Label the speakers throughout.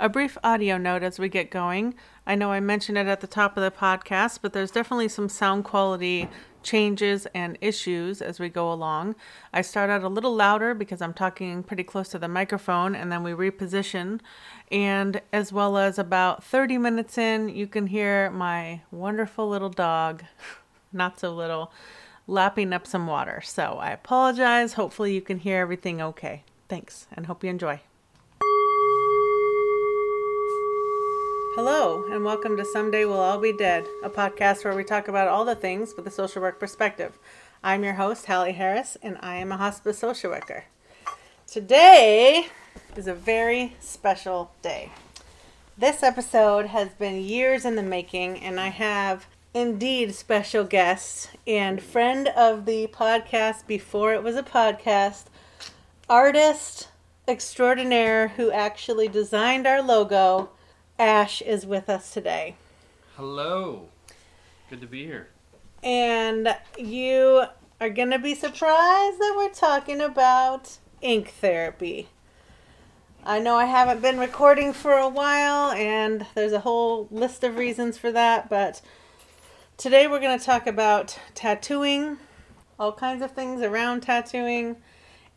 Speaker 1: A brief audio note as we get going. I know I mentioned it at the top of the podcast, but there's definitely some sound quality changes and issues as we go along. I start out a little louder because I'm talking pretty close to the microphone and then we reposition. And as well as about 30 minutes in, you can hear my wonderful little dog, not so little, lapping up some water. So I apologize. Hopefully, you can hear everything okay. Thanks and hope you enjoy. Hello, and welcome to Someday We'll All Be Dead, a podcast where we talk about all the things with a social work perspective. I'm your host, Hallie Harris, and I am a hospice social worker. Today is a very special day. This episode has been years in the making, and I have indeed special guests and friend of the podcast before it was a podcast, artist extraordinaire who actually designed our logo Ash is with us today.
Speaker 2: Hello. Good to be here.
Speaker 1: And you are going to be surprised that we're talking about ink therapy. I know I haven't been recording for a while, and there's a whole list of reasons for that, but today we're going to talk about tattooing, all kinds of things around tattooing,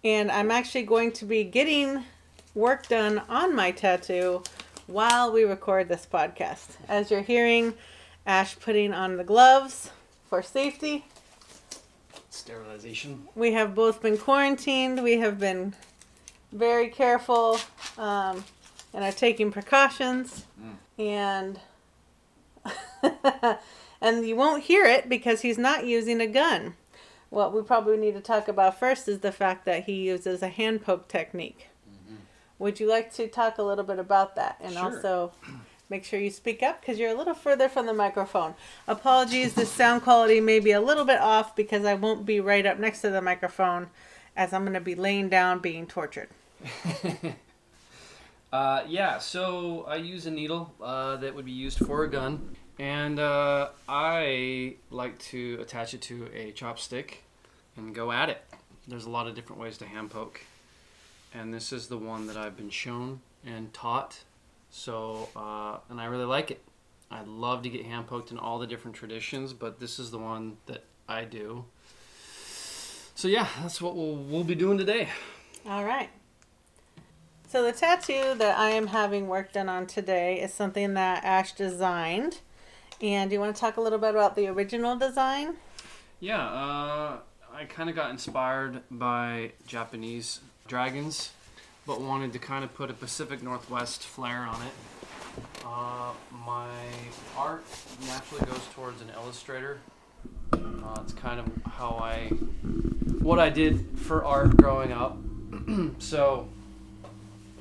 Speaker 1: and I'm actually going to be getting work done on my tattoo while we record this podcast. As you're hearing, Ash putting on the gloves for safety.
Speaker 2: Sterilization.
Speaker 1: We have both been quarantined. We have been very careful um, and are taking precautions. And and you won't hear it because he's not using a gun. What we probably need to talk about first is the fact that he uses a hand poke technique. Would you like to talk a little bit about that and
Speaker 2: Sure.
Speaker 1: also make sure you speak up because you're a little further from the microphone? Apologies, the sound quality may be a little bit off because I won't be right up next to the microphone as I'm going to be laying down being tortured.
Speaker 2: Uh, yeah, so I use a needle uh, that would be used for a gun, and uh, I like to attach it to a chopstick and go at it. There's a lot of different ways to hand poke, and this is the one that I've been shown and taught. So, uh, and I really like it. I love to get hand poked in all the different traditions, but this is the one that I do. So yeah, that's what we'll we'll be doing today.
Speaker 1: All right. So the tattoo that I am having work done on today is something that Ash designed. And do you want to talk a little bit about the original design?
Speaker 2: Yeah, uh, I kind of got inspired by Japanese dragons, but wanted to kind of put a Pacific Northwest flair on it. Uh, my art naturally goes towards an illustrator. Uh, it's kind of how I, what I did for art growing up. so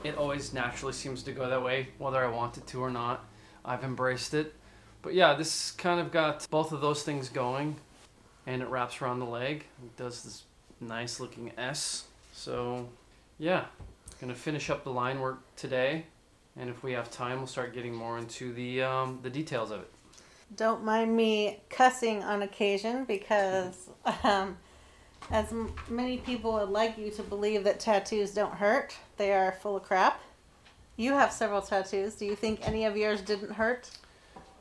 Speaker 2: it always naturally seems to go that way, whether I want it to or not. I've embraced it. But yeah, this kind of got both of those things going and it wraps around the leg. It does this nice looking S. So, yeah, gonna finish up the line work today, and if we have time, we'll start getting more into the um, the details of it.
Speaker 1: Don't mind me cussing on occasion because, um, as m- many people would like you to believe that tattoos don't hurt, they are full of crap. You have several tattoos. Do you think any of yours didn't hurt?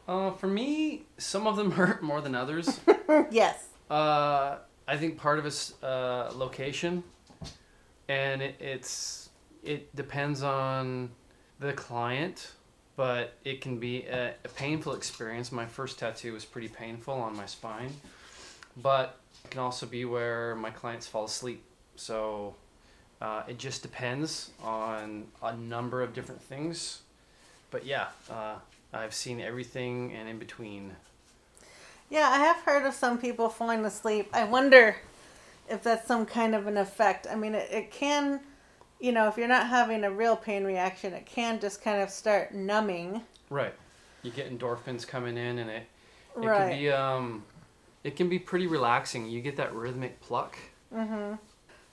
Speaker 2: Uh, for me, some of them hurt more than others.
Speaker 1: yes.
Speaker 2: Uh, I think part of it's uh, location, and it, it's it depends on the client, but it can be a, a painful experience. My first tattoo was pretty painful on my spine, but it can also be where my clients fall asleep. So uh, it just depends on a number of different things. But yeah, uh, I've seen everything and in between.
Speaker 1: Yeah, I have heard of some people falling asleep. I wonder if that's some kind of an effect. I mean, it, it can, you know, if you're not having a real pain reaction, it can just kind of start numbing.
Speaker 2: Right. You get endorphins coming in, and it it
Speaker 1: Right.
Speaker 2: can be um, it can be pretty relaxing. You get that rhythmic pluck.
Speaker 1: Mm-hmm.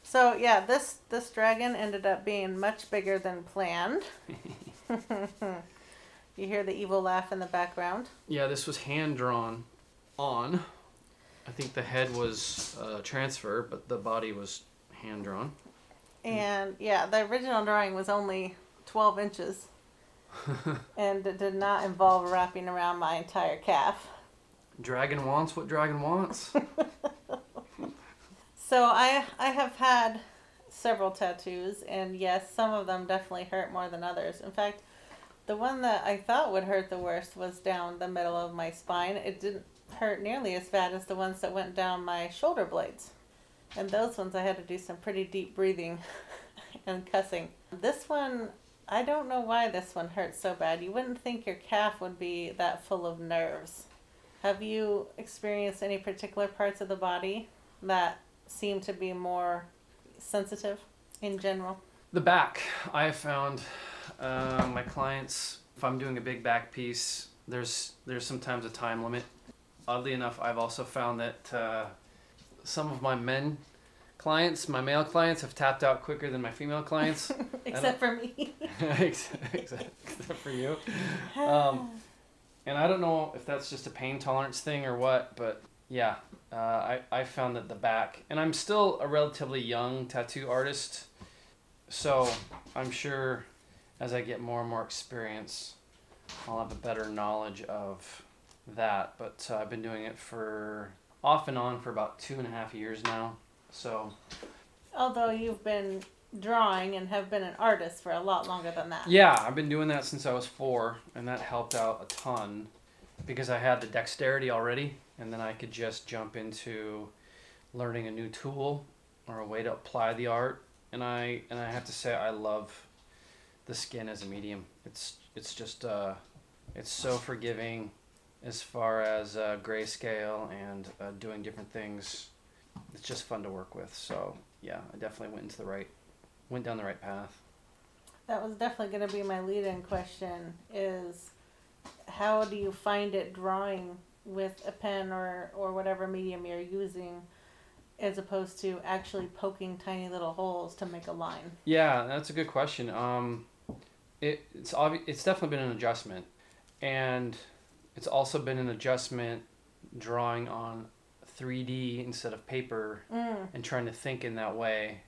Speaker 1: So yeah, this this dragon ended up being much bigger than planned. you hear the evil laugh in the background.
Speaker 2: Yeah, this was hand drawn on. I think the head was uh, transfer, but the body was hand drawn.
Speaker 1: And yeah, the original drawing was only 12 inches. and it did not involve wrapping around my entire calf.
Speaker 2: Dragon wants what dragon wants.
Speaker 1: So I I have had several tattoos, and yes, some of them definitely hurt more than others. In fact, the one that I thought would hurt the worst was down the middle of my spine. It didn't hurt nearly as bad as the ones that went down my shoulder blades. And those ones I had to do some pretty deep breathing and cussing. This one, I don't know why this one hurts so bad. You wouldn't think your calf would be that full of nerves. Have you experienced any particular parts of the body that seem to be more sensitive in general?
Speaker 2: The back, I have found uh, my clients. If I'm doing a big back piece, there's there's sometimes a time limit. Oddly enough, I've also found that uh, some of my men clients, my male clients, have tapped out quicker than my female clients.
Speaker 1: Except for me.
Speaker 2: except, except for you. Um, and I don't know if that's just a pain tolerance thing or what, but yeah, uh, I, I found that the back, and I'm still a relatively young tattoo artist, so I'm sure as I get more and more experience, I'll have a better knowledge of that. But uh, I've been doing it for off and on for about two and a half years now, so
Speaker 1: Although you've been drawing and have been an artist for a lot longer than that.
Speaker 2: Yeah, I've been doing that since I was four, and that helped out a ton because I had the dexterity already, and then I could just jump into learning a new tool or a way to apply the art. And I and I have to say I love the skin as a medium. It's it's just uh, it's so forgiving as far as uh, grayscale and uh, doing different things. It's just fun to work with. So yeah, I definitely went into the right went down the right path.
Speaker 1: That was definitely going to be my lead-in question is how do you find it drawing with a pen or, or whatever medium you're using as opposed to actually poking tiny little holes to make a line?
Speaker 2: Yeah, that's a good question. Um, it, it's obvi- it's definitely been an adjustment, and it's also been an adjustment drawing on 3D instead of paper
Speaker 1: Mm.
Speaker 2: and trying to think in that way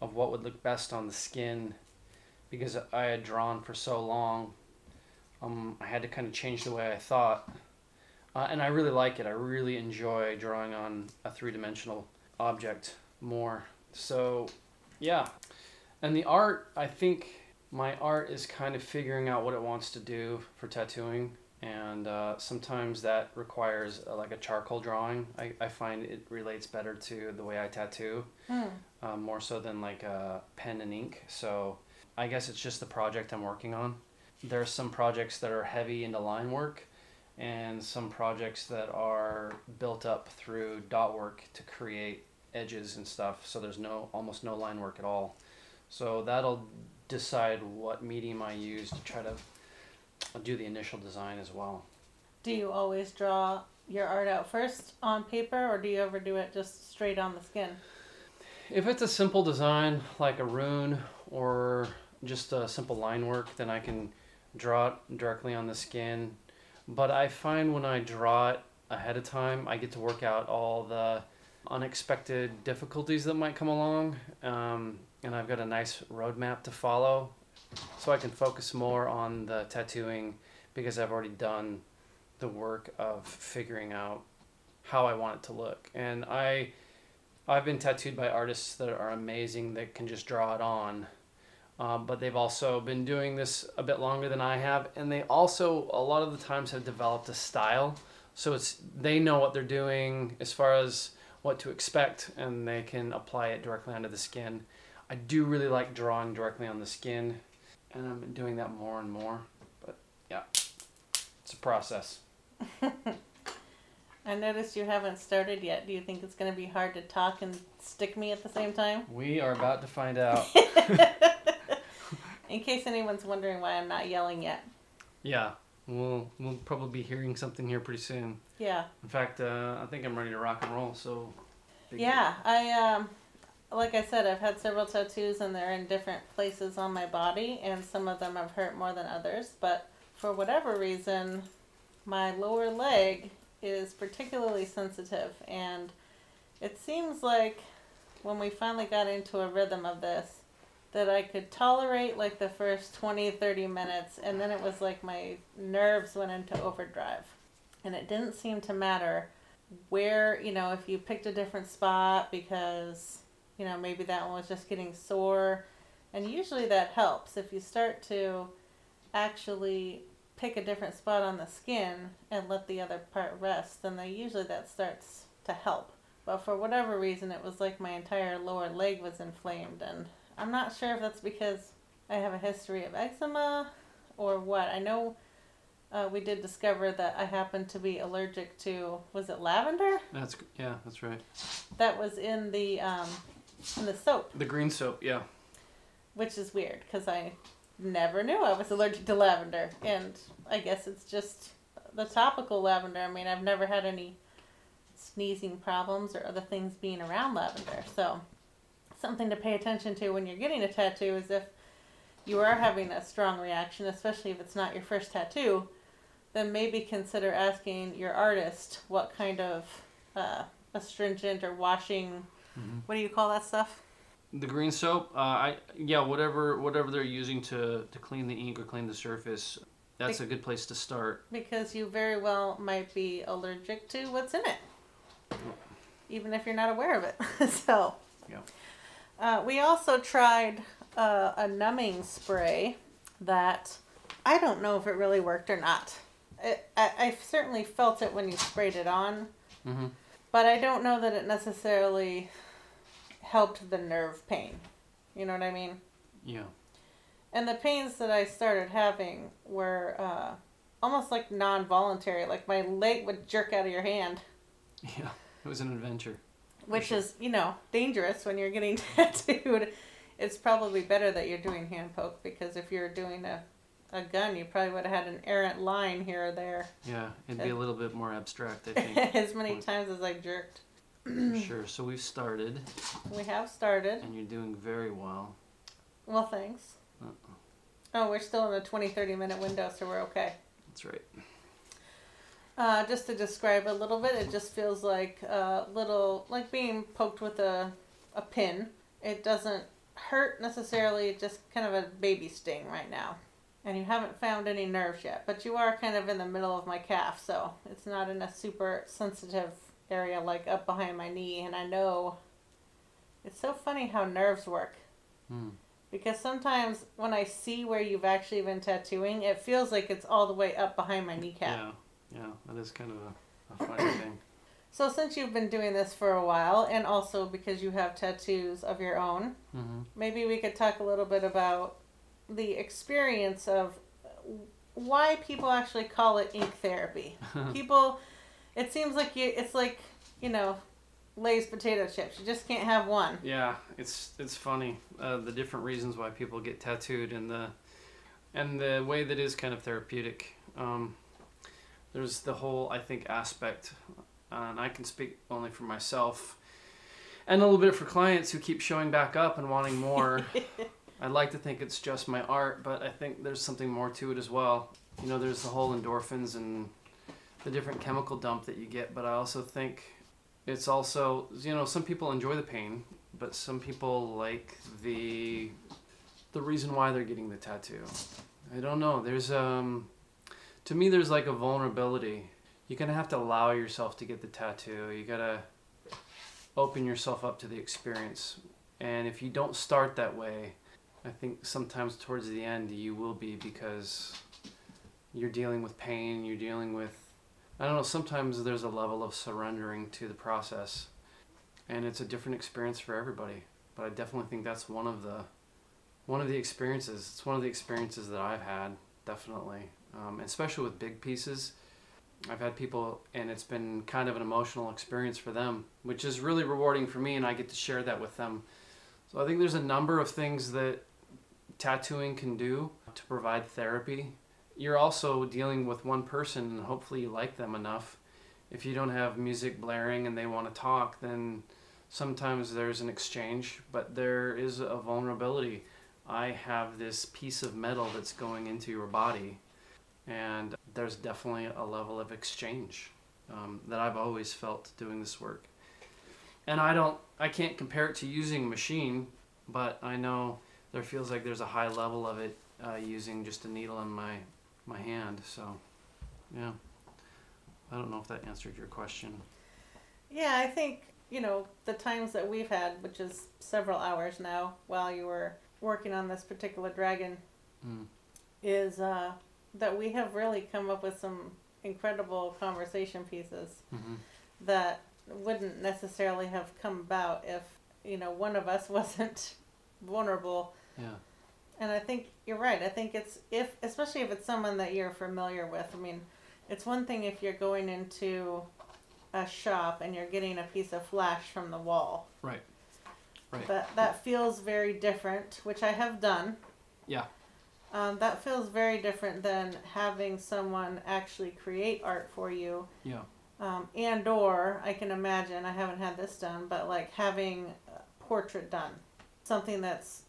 Speaker 2: of what would look best on the skin because I had drawn for so long. Um, I had to kind of change the way I thought. Uh, and I really like it. I really enjoy drawing on a three dimensional object more. So, yeah. And the art, I think my art is kind of figuring out what it wants to do for tattooing. And uh, sometimes that requires uh, like a charcoal drawing. I, I find it relates better to the way I tattoo
Speaker 1: Mm.
Speaker 2: um, more so than like a pen and ink. So I guess it's just the project I'm working on. There are some projects that are heavy into line work, and some projects that are built up through dot work to create edges and stuff. So there's no almost no line work at all. So that'll decide what medium I use to try to do the initial design as well.
Speaker 1: Do you always draw your art out first on paper or do you ever do it just straight on the skin?
Speaker 2: If it's a simple design like a rune or just a simple line work, then I can draw it directly on the skin. But I find when I draw it ahead of time, I get to work out all the unexpected difficulties that might come along. Um, and I've got a nice roadmap to follow. So I can focus more on the tattooing because I've already done the work of figuring out how I want it to look. And I I've been tattooed by artists that are amazing that can just draw it on. Um, but they've also been doing this a bit longer than I have, and they also a lot of the times have developed a style. So it's they know what they're doing as far as what to expect, and they can apply it directly onto the skin. I do really like drawing directly on the skin, and I've been doing that more and more. But yeah, it's a process.
Speaker 1: I noticed you haven't started yet. Do you think it's going to be hard to talk and stick me at the same time?
Speaker 2: We are about to find out.
Speaker 1: In case anyone's wondering why I'm not yelling yet.
Speaker 2: yeah, we'll we'll probably be hearing something here pretty soon.
Speaker 1: Yeah.
Speaker 2: In fact, uh, I think I'm ready to rock and roll. So.
Speaker 1: Yeah, I um like I said, I've had several tattoos and they're in different places on my body and some of them have hurt more than others, but for whatever reason, my lower leg is particularly sensitive and it seems like when we finally got into a rhythm of this, that I could tolerate like the first 20, 30 minutes, and then it was like my nerves went into overdrive. And it didn't seem to matter where, you know, if you picked a different spot because, you know, maybe that one was just getting sore. And usually that helps. If you start to actually pick a different spot on the skin and let the other part rest, then they usually that starts to help. But for whatever reason, it was like my entire lower leg was inflamed, and I'm not sure if that's because I have a history of eczema or what. I know uh, we did discover that I happen to be allergic to was it lavender?
Speaker 2: That's yeah, that's right.
Speaker 1: That was in the um, in the soap.
Speaker 2: The green soap, yeah.
Speaker 1: Which is weird because I never knew I was allergic to lavender, and I guess it's just the topical lavender. I mean, I've never had any sneezing problems or other things being around lavender, so something to pay attention to when you're getting a tattoo is if you are having a strong reaction, especially if it's not your first tattoo, then maybe consider asking your artist what kind of uh, astringent or washing.
Speaker 2: Mhm.
Speaker 1: What do you call that stuff?
Speaker 2: The green soap, uh, I yeah, whatever whatever they're using to to clean the ink or clean the surface, that's a good place to start.
Speaker 1: Because you very well might be allergic to what's in it, even if you're not aware of it. so,
Speaker 2: Yeah.
Speaker 1: Uh, we also tried uh, a numbing spray that I don't know if it really worked or not. It, I, I certainly felt it when you sprayed it on,
Speaker 2: hmm
Speaker 1: but I don't know that it necessarily helped the nerve pain. You know what I mean?
Speaker 2: Yeah.
Speaker 1: And the pains that I started having were uh, almost like non voluntary. Like my leg would jerk out of your hand,
Speaker 2: Yeah. It was an adventure.
Speaker 1: which
Speaker 2: sure.
Speaker 1: is, you know, dangerous when you're getting tattooed. It's probably better that you're doing hand poke because if you're doing a, a gun, you probably would have had an errant line here or there
Speaker 2: Yeah, it'd be a little bit more abstract, I think,
Speaker 1: as many times as I jerked.
Speaker 2: sure. So we've started,
Speaker 1: We have started.
Speaker 2: and you're doing very well.
Speaker 1: Well, thanks.
Speaker 2: Uh-uh.
Speaker 1: Oh, we're still in the 20 30 minute window, so we're okay.
Speaker 2: That's right.
Speaker 1: Uh, just to describe a little bit, it just feels like a little, like being poked with a, a pin. It doesn't hurt necessarily, just kind of a baby sting right now. And you haven't found any nerves yet, but you are kind of in the middle of my calf, so it's not in a super sensitive area like up behind my knee. And I know it's so funny how nerves work.
Speaker 2: Hmm.
Speaker 1: Because sometimes when I see where you've actually been tattooing, it feels like it's all the way up behind my kneecap.
Speaker 2: Yeah, yeah, that is kind of a, a funny thing.
Speaker 1: So since you've been doing this for a while, and also because you have tattoos of your own,
Speaker 2: hmm
Speaker 1: maybe we could talk a little bit about the experience of why people actually call it ink therapy. people, it seems like you, it's like you know, Lay's potato chips. You just can't have one.
Speaker 2: Yeah, it's it's funny uh, the different reasons why people get tattooed and the and the way that is kind of therapeutic. Um, there's the whole I think aspect, and I can speak only for myself, and a little bit for clients who keep showing back up and wanting more. I'd like to think it's just my art, but I think there's something more to it as well. You know, there's the whole endorphins and the different chemical dump that you get, but I also think it's also you know some people enjoy the pain, but some people like the the reason why they're getting the tattoo. I don't know. There's um to me there's like a vulnerability. You're gonna have to allow yourself to get the tattoo. You gotta open yourself up to the experience. And if you don't start that way, I think sometimes towards the end you will be because you're dealing with pain, you're dealing with I don't know, sometimes there's a level of surrendering to the process. And it's a different experience for everybody. But I definitely think that's one of the one of the experiences. It's one of the experiences that I've had, definitely. Um, especially with big pieces. I've had people, and it's been kind of an emotional experience for them, which is really rewarding for me, and I get to share that with them. So I think there's a number of things that tattooing can do to provide therapy. You're also dealing with one person, and hopefully you like them enough. If you don't have music blaring and they want to talk, then sometimes there's an exchange, but there is a vulnerability. I have this piece of metal that's going into your body, and there's definitely a level of exchange um, that I've always felt doing this work. And I don't, I can't compare it to using a machine, but I know there feels like there's a high level of it uh, using just a needle in my my hand. So, yeah. I don't know if that answered your question.
Speaker 1: Yeah, I think, you know, the times that we've had, which is several hours now while you were working on this particular dragon,
Speaker 2: Mm.
Speaker 1: is uh, that we have really come up with some incredible conversation pieces
Speaker 2: hmm
Speaker 1: that wouldn't necessarily have come about if, you know, one of us wasn't vulnerable.
Speaker 2: Yeah.
Speaker 1: And I think you're right. I think it's if, especially if it's someone that you're familiar with. I mean, it's one thing if you're going into a shop and you're getting a piece of flash from the wall.
Speaker 2: Right. Right.
Speaker 1: That that feels very different, which I have done.
Speaker 2: Yeah.
Speaker 1: Um, that feels very different than having someone actually create art for you,
Speaker 2: Yeah.
Speaker 1: um, and or I can imagine I haven't had this done, but like having a portrait done, something that's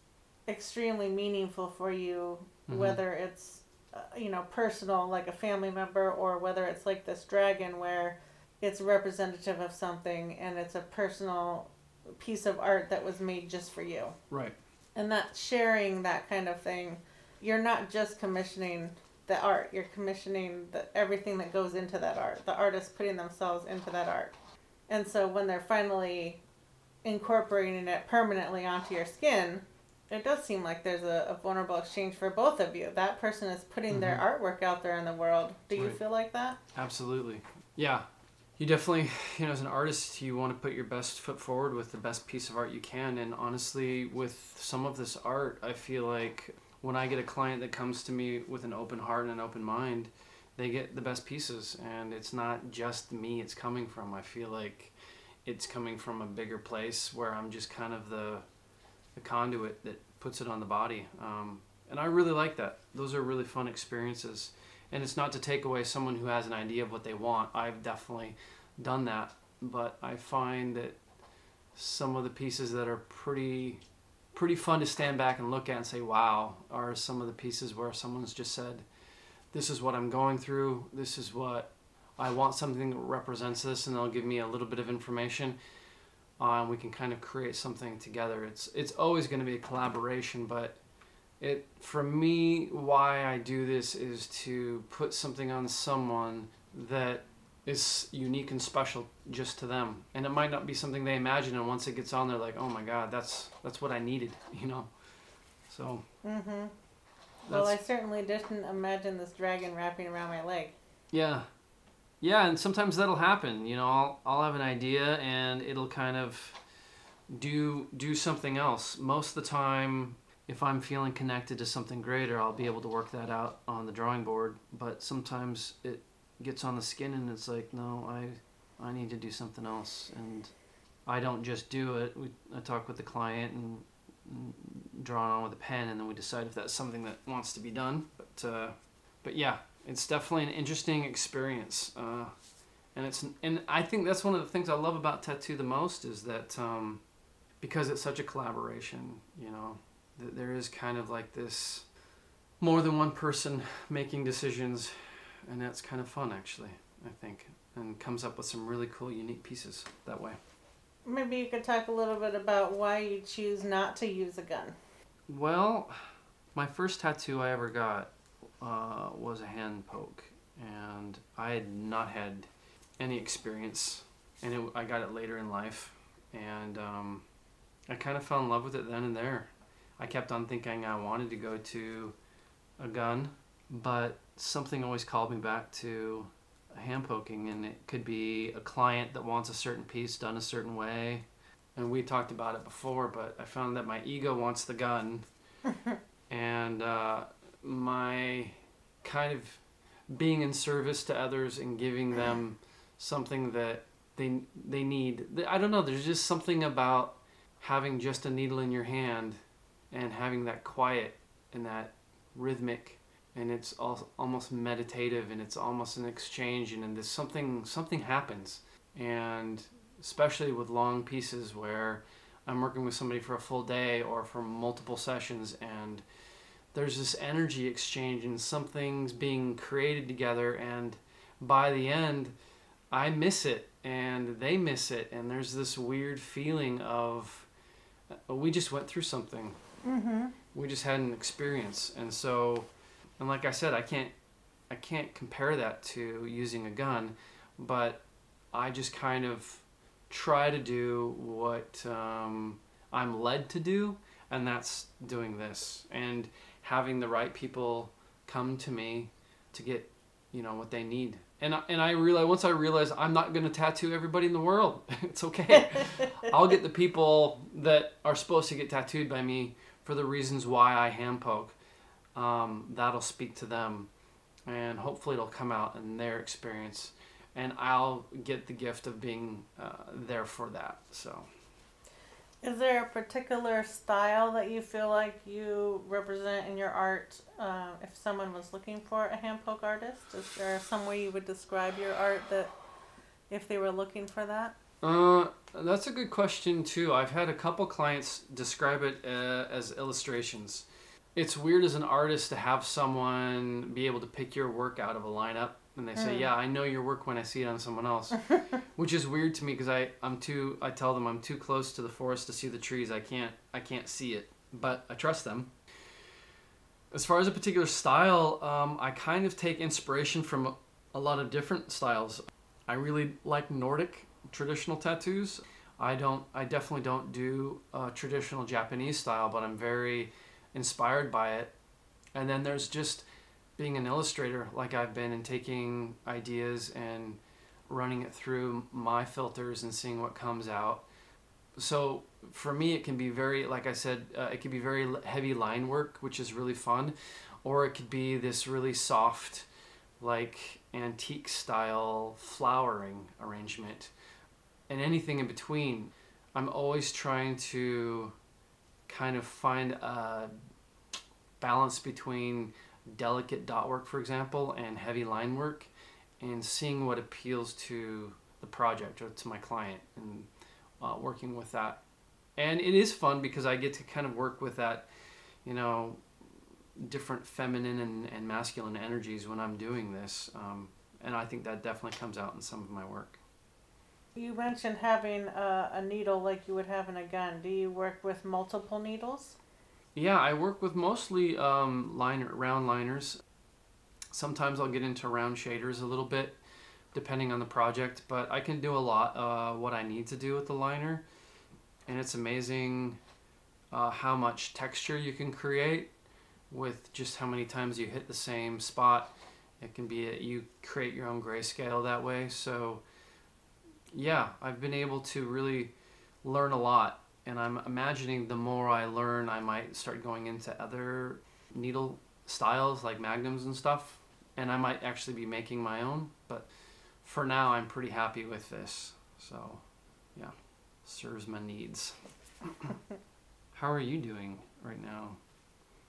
Speaker 1: extremely meaningful for you,
Speaker 2: Mhm.
Speaker 1: whether it's uh, you know personal like a family member or whether it's like this dragon where it's representative of something and it's a personal piece of art that was made just for you
Speaker 2: Right.
Speaker 1: and that sharing that kind of thing you're not just commissioning the art you're commissioning the, everything that goes into that art the artist putting themselves into that art and so when they're finally incorporating it permanently onto your skin it does seem like there's a, a vulnerable exchange for both of you that person is putting their mm-hmm. artwork out there in the world do you
Speaker 2: Right.
Speaker 1: feel like that
Speaker 2: Absolutely. Yeah. You definitely, you know, as an artist, you want to put your best foot forward with the best piece of art you can. And honestly, with some of this art, I feel like when I get a client that comes to me with an open heart and an open mind, they get the best pieces. And it's not just me it's coming from. I feel like it's coming from a bigger place where I'm just kind of the, the conduit that puts it on the body. Um, and I really like that. Those are really fun experiences and it's not to take away someone who has an idea of what they want. I've definitely done that, but I find that some of the pieces that are pretty pretty fun to stand back and look at and say, "Wow," are some of the pieces where someone's just said, "This is what I'm going through. This is what I want something that represents this," and they'll give me a little bit of information. Uh, and we can kind of create something together. It's it's always going to be a collaboration, but it for me why i do this is to put something on someone that is unique and special just to them. And it might not be something they imagine and once it gets on they're like oh my god that's that's what i needed you know? So
Speaker 1: mm-hmm. Well i certainly didn't imagine this dragon wrapping around my leg.
Speaker 2: Yeah yeah and sometimes that'll happen you know i'll, I'll have an idea and it'll kind of do do something else. Most of the time if i'm feeling connected to something greater i'll be able to work that out on the drawing board but sometimes it gets on the skin and it's like no i i need to do something else and i don't just do it. We, i talk with the client and, and draw it on with a pen and then we decide if that's something that wants to be done but uh, but yeah it's definitely an interesting experience uh, and it's and i think that's one of the things i love about tattoo the most is that um, because it's such a collaboration you know that there is kind of like this more than one person making decisions and that's kind of fun actually i think and comes up with some really cool unique pieces that way
Speaker 1: Maybe you could talk a little bit about why you choose not to use a gun.
Speaker 2: well my first tattoo i ever got uh, was a hand poke. And i had not had any experience and it, i got it later in life. And um, i kind of fell in love with it then and there. I kept on thinking i wanted to go to a gun but something always called me back to hand poking and it could be a client that wants a certain piece done a certain way. And we talked about it before but i found that my ego wants the gun. And uh, my kind of being in service to others and giving uh-huh. them something that they they need. I don't know there's just something about having just a needle in your hand and having that quiet and that rhythmic and it's al- almost meditative and it's almost an exchange and then there's something something happens. And especially with long pieces where i'm working with somebody for a full day or for multiple sessions and there's this energy exchange and something's being created together and by the end i miss it and they miss it and there's this weird feeling of uh, we just went through something
Speaker 1: Mm-hmm.
Speaker 2: we just had an experience, and so, and like I said, I can't, I can't compare that to using a gun, but I just kind of try to do what um, I'm led to do, and that's doing this and having the right people come to me to get, you know, what they need. And I, and I realize once I realize I'm not going to tattoo everybody in the world. it's okay. I'll get the people that are supposed to get tattooed by me for the reasons why I hand poke. Um, that'll speak to them, and hopefully it'll come out in their experience, and I'll get the gift of being uh, there for that. So.
Speaker 1: Is there a particular style that you feel like you represent in your art? Uh, if someone was looking for a hand poke artist, is there some way you would describe your art that, if they were looking for that?
Speaker 2: Uh, that's a good question too. I've had a couple clients describe it uh, as illustrations. It's weird as an artist to have someone be able to pick your work out of a lineup and they say,
Speaker 1: Mm.
Speaker 2: "Yeah, I know your work when I see it on someone else," which is weird to me because I I'm too I tell them I'm too close to the forest to see the trees. I can't I can't see it, but I trust them. As far as a particular style, um, I kind of take inspiration from a lot of different styles. I really like Nordic traditional tattoos. I don't. I definitely don't do uh, traditional Japanese style, but I'm very inspired by it. And then there's just being an illustrator, like I've been, and taking ideas and running it through my filters and seeing what comes out. So for me, it can be very, like I said, uh, it could be very heavy line work, which is really fun, or it could be this really soft, like antique style flowering arrangement and anything in between. I'm always trying to kind of find a balance between delicate dot work, for example, and heavy line work, and seeing what appeals to the project or to my client, and uh, working with that. And it is fun because I get to kind of work with that, you know, different feminine and, and masculine energies when I'm doing this. Um, and I think that definitely comes out in some of my work.
Speaker 1: You mentioned having a, a needle like you would have in a gun. Do you work with multiple needles?
Speaker 2: Yeah, I work with mostly um, liner, round liners. Sometimes I'll get into round shaders a little bit, depending on the project. But I can do a lot uh, what I need to do with the liner, and it's amazing uh, how much texture you can create with just how many times you hit the same spot. It can be you create your own grayscale that way. So yeah, I've been able to really learn a lot and I'm imagining the more I learn, I might start going into other needle styles like magnums and stuff, and I might actually be making my own. But for now, I'm pretty happy with this. So, yeah, serves my needs. How are you doing right now?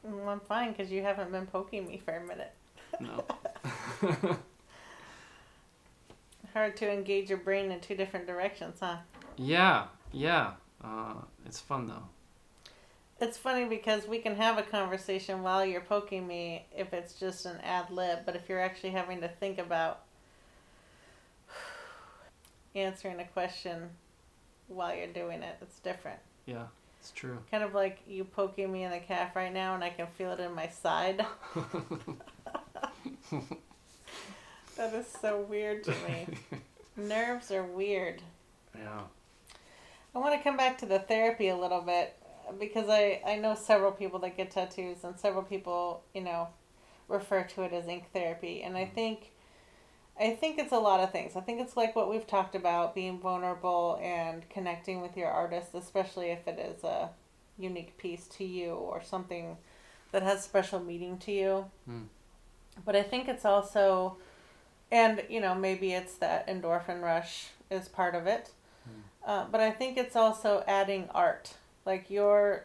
Speaker 1: Mm, I'm fine because you haven't been poking me for a minute.
Speaker 2: No.
Speaker 1: Hard to engage your brain in two different directions, huh?
Speaker 2: yeah, yeah. Uh, it's fun though.
Speaker 1: It's funny because we can have a conversation while you're poking me if it's just an ad lib, but if you're actually having to think about answering a question while you're doing it, it's different.
Speaker 2: Yeah, it's true.
Speaker 1: Kind of like you poking me in the calf right now, and I can feel it in my side. that is so weird to me. Nerves are weird.
Speaker 2: Yeah.
Speaker 1: I want to come back to the therapy a little bit because I, I know several people that get tattoos and several people, you know, refer to it as ink therapy. And I think I think it's a lot of things. I think it's like what we've talked about, being vulnerable and connecting with your artist, especially if it is a unique piece to you or something that has special meaning to you.
Speaker 2: Hmm.
Speaker 1: But I think it's also and you know, maybe it's that endorphin rush is part of it. Uh, but I think it's also adding art. Like you're,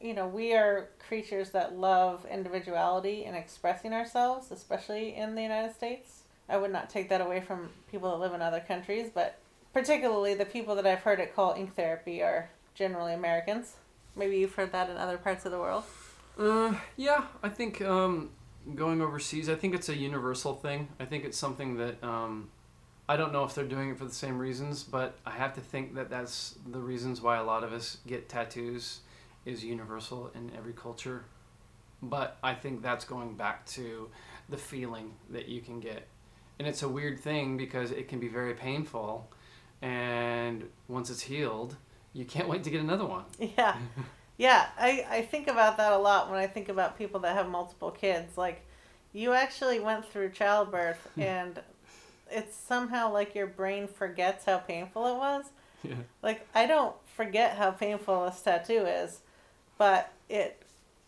Speaker 1: you know, we are creatures that love individuality and expressing ourselves, especially in the United States. I would not take that away from people that live in other countries, but particularly the people that I've heard it call ink therapy are generally Americans. Maybe you've heard that in other parts of the world.
Speaker 2: Uh, yeah, I think um, going overseas, I think it's a universal thing. I think it's something that um, I don't know if they're doing it for the same reasons, but I have to think that that's the reasons why a lot of us get tattoos is universal in every culture. but I think that's going back to the feeling that you can get. And it's a weird thing because it can be very painful. And once it's healed, you can't wait to get another one.
Speaker 1: Yeah. Yeah, I, I think about that a lot when I think about people that have multiple kids. Like, you actually went through childbirth, hmm. and it's somehow like your brain forgets how painful it was.
Speaker 2: Yeah.
Speaker 1: Like, I don't forget how painful this tattoo is, but it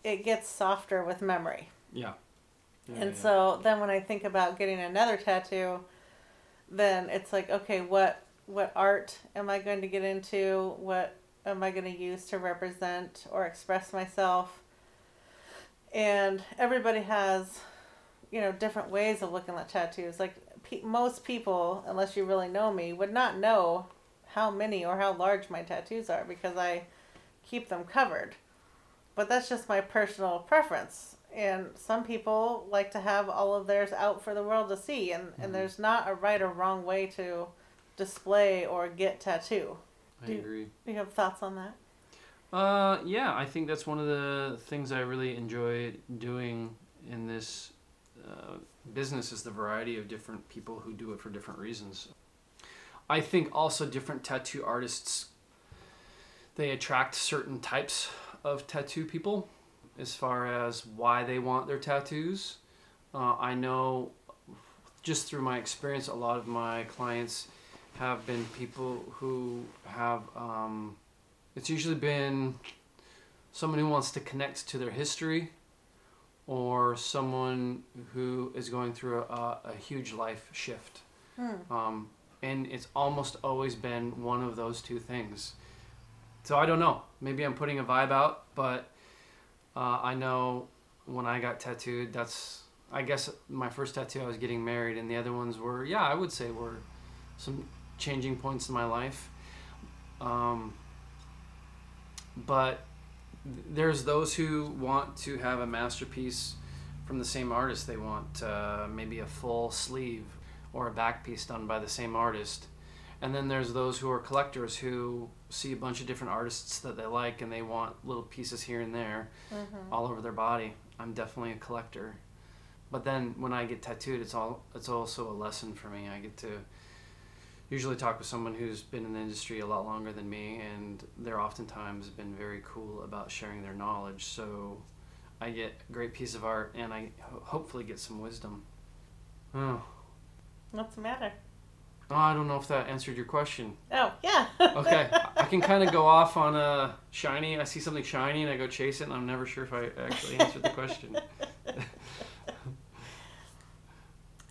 Speaker 1: it gets softer with memory.
Speaker 2: Yeah. Yeah,
Speaker 1: and
Speaker 2: yeah.
Speaker 1: so then when I think about getting another tattoo, then it's like, okay, what what art am I going to get into? What am I going to use to represent or express myself? And everybody has, you know, different ways of looking at tattoos. Like pe- most people, unless you really know me, would not know how many or how large my tattoos are because I keep them covered. But that's just my personal preference. And some people like to have all of theirs out for the world to see. And,
Speaker 2: Mhm.
Speaker 1: and there's not a right or wrong way to display or get tattoo.
Speaker 2: I
Speaker 1: Do-
Speaker 2: agree.
Speaker 1: Do you have thoughts on that?
Speaker 2: Uh, yeah, I think that's one of the things I really enjoy doing in this uh, business is the variety of different people who do it for different reasons. I think also different tattoo artists they attract certain types of tattoo people as far as why they want their tattoos. Uh, I know just through my experience, a lot of my clients have been people who have. Um, it's usually been someone who wants to connect to their history or someone who is going through a, a huge life shift.
Speaker 1: Hmm.
Speaker 2: Um, and it's almost always been one of those two things. So I don't know. Maybe I'm putting a vibe out, but uh, I know when I got tattooed, that's, I guess, my first tattoo, I was getting married, and the other ones were, yeah, I would say were some changing points in my life. Um, but there's those who want to have a masterpiece from the same artist. They want uh, maybe a full sleeve or a back piece done by the same artist. And then there's those who are collectors who see a bunch of different artists that they like and they want little pieces here and there
Speaker 1: Mm-hmm.
Speaker 2: all over their body. I'm definitely a collector. But then when I get tattooed, it's all it's also a lesson for me. I get to usually talk with someone who's been in the industry a lot longer than me, and they're oftentimes been very cool about sharing their knowledge. So I get a great piece of art, and I ho- hopefully get some wisdom. Oh,
Speaker 1: What's the matter?
Speaker 2: oh I don't know if that answered your question.
Speaker 1: Oh, yeah.
Speaker 2: Okay, I can kind of go off on a shiny. I see something shiny and I go chase it, and I'm never sure if I actually answered the question.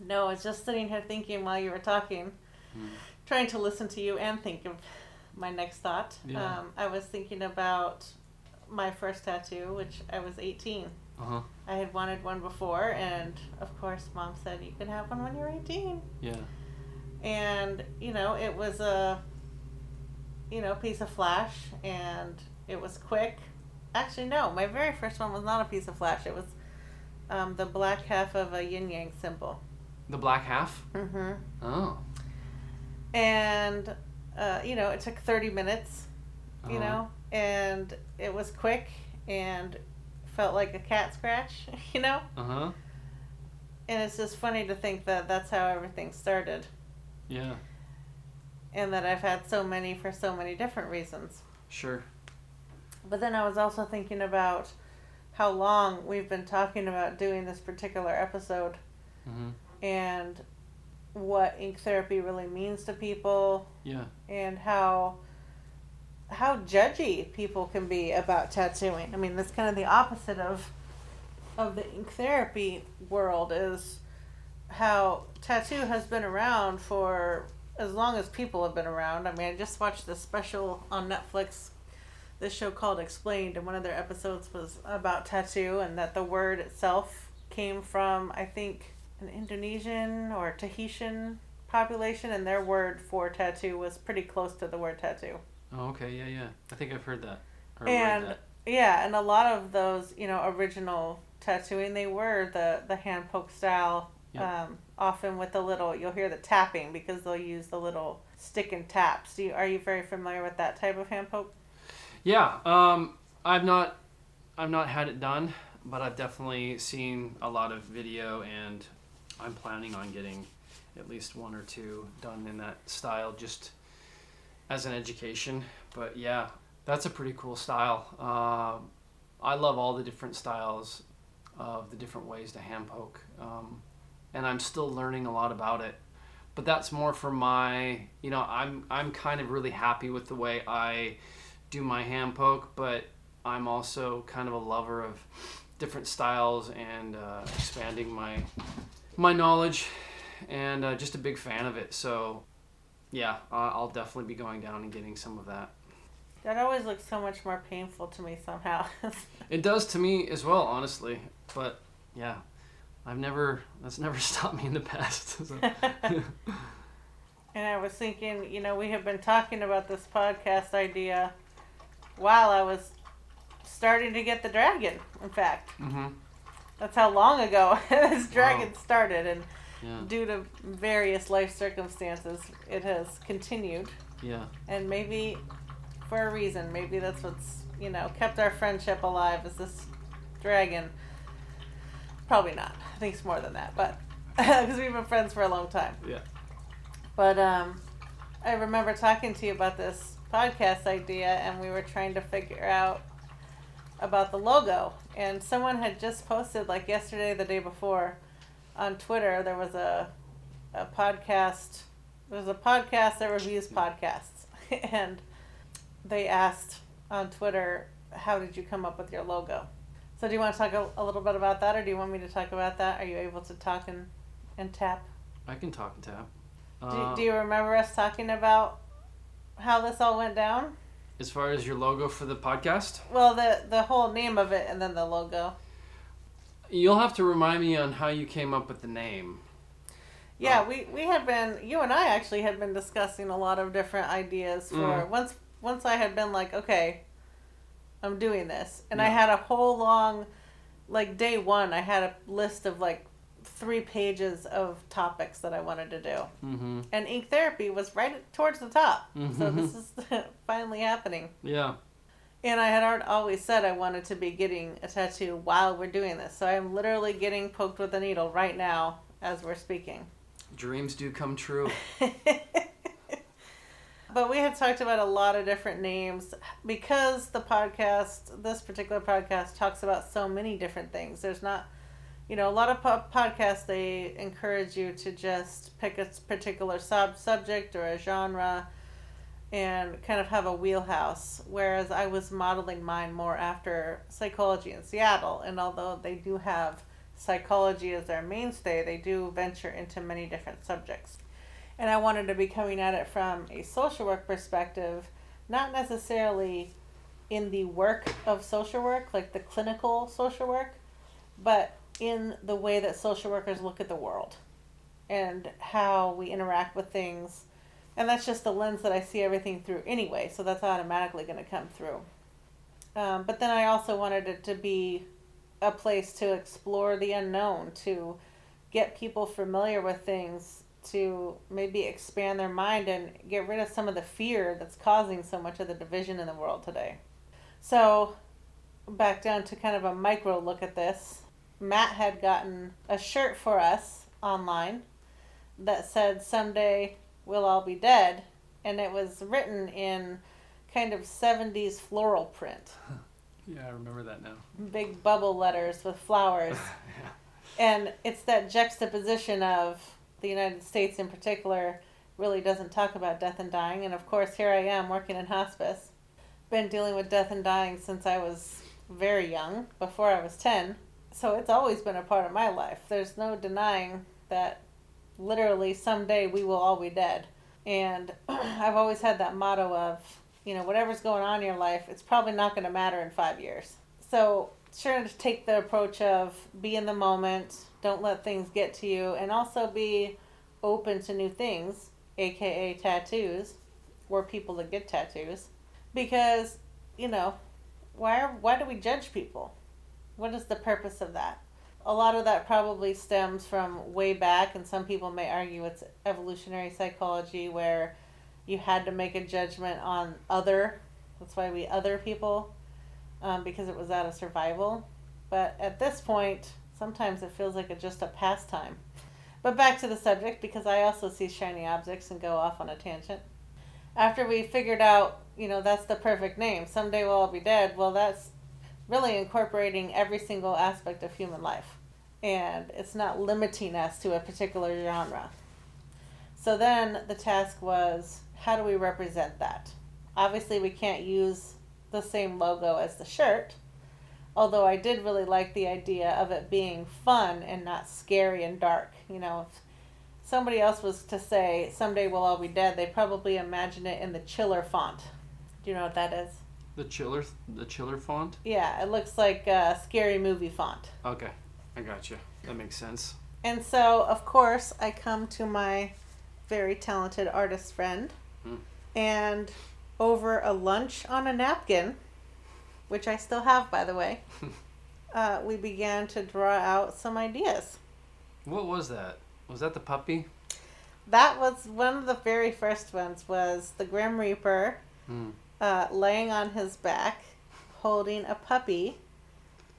Speaker 1: no, I was just sitting here thinking while you were talking,
Speaker 2: Hmm.
Speaker 1: Trying to listen to you and think of my next thought.
Speaker 2: Yeah.
Speaker 1: Um, I was thinking about my first tattoo, which I was 18.
Speaker 2: Uh huh.
Speaker 1: I had wanted one before, and of course, mom said you can have one when you're 18.
Speaker 2: Yeah.
Speaker 1: And you know, it was a you know piece of flash, and it was quick. Actually, no, my very first one was not a piece of flash. It was um, the black half of a yin yang symbol.
Speaker 2: The black half.
Speaker 1: Mm-hmm.
Speaker 2: Oh.
Speaker 1: And uh, you know, it took 30 minutes. You
Speaker 2: Uh-huh.
Speaker 1: know, and it was quick and felt like a cat scratch. You know.
Speaker 2: Uh huh.
Speaker 1: And it's just funny to think that that's how everything started,
Speaker 2: Yeah.
Speaker 1: and that I've had so many for so many different reasons.
Speaker 2: Sure.
Speaker 1: But then I was also thinking about how long we've been talking about doing this particular episode
Speaker 2: Mm-hmm.
Speaker 1: and what ink therapy really means to people
Speaker 2: Yeah.
Speaker 1: and how how judgy people can be about tattooing. I mean, that's kind of the opposite of of the ink therapy world is how tattoo has been around for as long as people have been around. I mean, I just watched this special on Netflix this show called Explained and one of their episodes was about tattoo and that the word itself came from I think an Indonesian or Tahitian population and their word for tattoo was pretty close to the word tattoo.
Speaker 2: Oh, okay. Yeah, yeah. I think I've heard that.
Speaker 1: And
Speaker 2: that.
Speaker 1: yeah, and a lot of those, you know, original tattooing, they were the the hand poke style.
Speaker 2: Yep.
Speaker 1: Um, often with the little, you'll hear the tapping because they'll use the little stick and taps. Do you, are you very familiar with that type of hand poke?
Speaker 2: Yeah. Um, I've not, I've not had it done, but I've definitely seen a lot of video, and I'm planning on getting at least one or two done in that style, just as an education. But yeah, that's a pretty cool style. Uh, I love all the different styles of the different ways to hand poke, um, and I'm still learning a lot about it. But that's more for my, you know, I'm I'm kind of really happy with the way I do my hand poke, but I'm also kind of a lover of different styles and uh, expanding my my knowledge, and uh, just a big fan of it. So, yeah, I'll definitely be going down and getting some of that.
Speaker 1: That always looks so much more painful to me somehow.
Speaker 2: it does to me as well, honestly. But yeah, I've never that's never stopped me in the past. So.
Speaker 1: and I was thinking, you know, we have been talking about this podcast idea while I was starting to get the dragon. In fact,
Speaker 2: mm-hmm.
Speaker 1: That's how long ago this dragon wow. started, and
Speaker 2: yeah.
Speaker 1: due to various life circumstances, it has continued.
Speaker 2: Yeah.
Speaker 1: And maybe for a reason, maybe that's what's you know kept our friendship alive. Is this dragon? Probably not. I think it's more than that, but because we've been friends for a long time.
Speaker 2: Yeah.
Speaker 1: But um, I remember talking to you about this podcast idea, and we were trying to figure out about the logo. And someone had just posted, like yesterday, the day before, on Twitter. There was a a podcast. There was a podcast that reviews podcasts, and they asked on Twitter, "How did you come up with your logo?" So, do you want to talk a, a little bit about that, or do you want me to talk about that? Are you able to talk and and tap?
Speaker 2: I can talk and tap.
Speaker 1: Uh, do, do you remember us talking about how this all went down?
Speaker 2: As far as your logo for the podcast?
Speaker 1: Well, the the whole name of it and then the logo.
Speaker 2: You'll have to remind me on how you came up with the name.
Speaker 1: Yeah, oh. we we had been you and I actually had been discussing a lot of different ideas for mm. once once I had been like, okay, I'm doing this. And yeah. I had a whole long like day 1, I had a list of like three pages of topics that I wanted to do.
Speaker 2: Mm-hmm.
Speaker 1: And ink therapy was right towards the top. Mm-hmm. So this is finally happening.
Speaker 2: Yeah.
Speaker 1: And I had always said I wanted to be getting a tattoo while we're doing this. So I'm literally getting poked with a needle right now as we're speaking.
Speaker 2: Dreams do come true.
Speaker 1: but we have talked about a lot of different names because the podcast, this particular podcast, talks about so many different things. There's not you know, a lot of po- podcasts they encourage you to just pick a particular sub subject or a genre and kind of have a wheelhouse. Whereas I was modeling mine more after psychology in Seattle, and although they do have psychology as their mainstay, they do venture into many different subjects. And I wanted to be coming at it from a social work perspective, not necessarily in the work of social work, like the clinical social work, but in the way that social workers look at the world and how we interact with things. And that's just the lens that I see everything through anyway, so that's automatically going to come through. Um, but then I also wanted it to be a place to explore the unknown, to get people familiar with things, to maybe expand their mind and get rid of some of the fear that's causing so much of the division in the world today. So, back down to kind of a micro look at this. Matt had gotten a shirt for us online that said, Someday we'll all be dead. And it was written in kind of 70s floral print.
Speaker 2: Yeah, I remember that now.
Speaker 1: Big bubble letters with flowers.
Speaker 2: yeah.
Speaker 1: And it's that juxtaposition of the United States in particular really doesn't talk about death and dying. And of course, here I am working in hospice. Been dealing with death and dying since I was very young, before I was 10 so it's always been a part of my life. There's no denying that literally someday we will all be dead. And I've always had that motto of, you know, whatever's going on in your life, it's probably not going to matter in five years. So sure to take the approach of be in the moment, don't let things get to you, and also be open to new things, aka tattoos, or people that get tattoos, because you know, why are, why do we judge people? What is the purpose of that? A lot of that probably stems from way back, and some people may argue it's evolutionary psychology where you had to make a judgment on other. That's why we other people, um, because it was out of survival. But at this point, sometimes it feels like it's just a pastime. But back to the subject because I also see shiny objects and go off on a tangent. After we figured out, you know, that's the perfect name, someday we'll all be dead, well, that's really incorporating every single aspect of human life. And it's not limiting us to a particular genre. So then the task was how do we represent that? Obviously, we can't use the same logo as the shirt, although I did really like the idea of it being fun and not scary and dark. You know, if somebody else was to say, someday we'll all be dead, they probably imagine it in the chiller font. Do you know what that is?
Speaker 2: The chiller, the chiller font.
Speaker 1: Yeah, it looks like a scary movie font.
Speaker 2: Okay, I got you. That makes sense.
Speaker 1: And so, of course, I come to my very talented artist friend,
Speaker 2: Hmm.
Speaker 1: and over a lunch on a napkin, which I still have, by the way, uh, we began to draw out some ideas.
Speaker 2: What was that? Was that the puppy?
Speaker 1: That was one of the very first ones. Was the Grim Reaper
Speaker 2: Hmm.
Speaker 1: Uh, laying on his back, holding a puppy,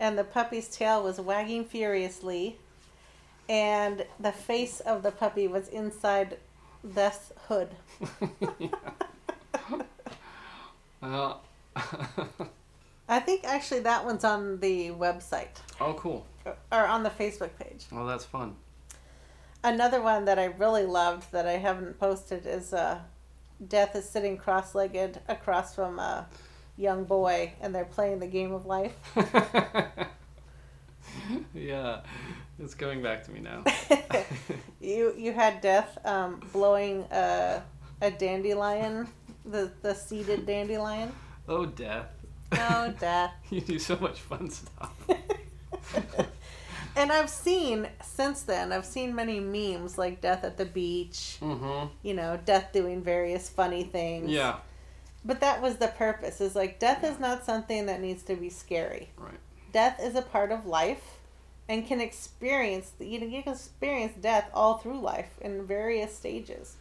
Speaker 1: and the puppy's tail was wagging furiously, and the face of the puppy was inside this hood.
Speaker 2: Well.
Speaker 1: I think actually that one's on the website
Speaker 2: oh, cool.
Speaker 1: or on the Facebook page.
Speaker 2: Oh, that's fun.
Speaker 1: Another one that I really loved that I haven't posted is uh, Death is sitting cross legged across from a young boy and they're playing the game of life.
Speaker 2: yeah, it's coming back to me now.
Speaker 1: you you had Death um, blowing a, a dandelion, the, the seeded dandelion.
Speaker 2: Oh, death.
Speaker 1: Oh, Death.
Speaker 2: You do so much fun stuff.
Speaker 1: And I've seen since then, I've seen many memes like Death at the beach,
Speaker 2: Mm-hmm.
Speaker 1: you know, Death doing various funny things.
Speaker 2: Yeah.
Speaker 1: But that was the purpose. Is like death is not something that needs to be scary.
Speaker 2: Right.
Speaker 1: Death is a part of life, and can experience you know you can experience death all through life in various stages,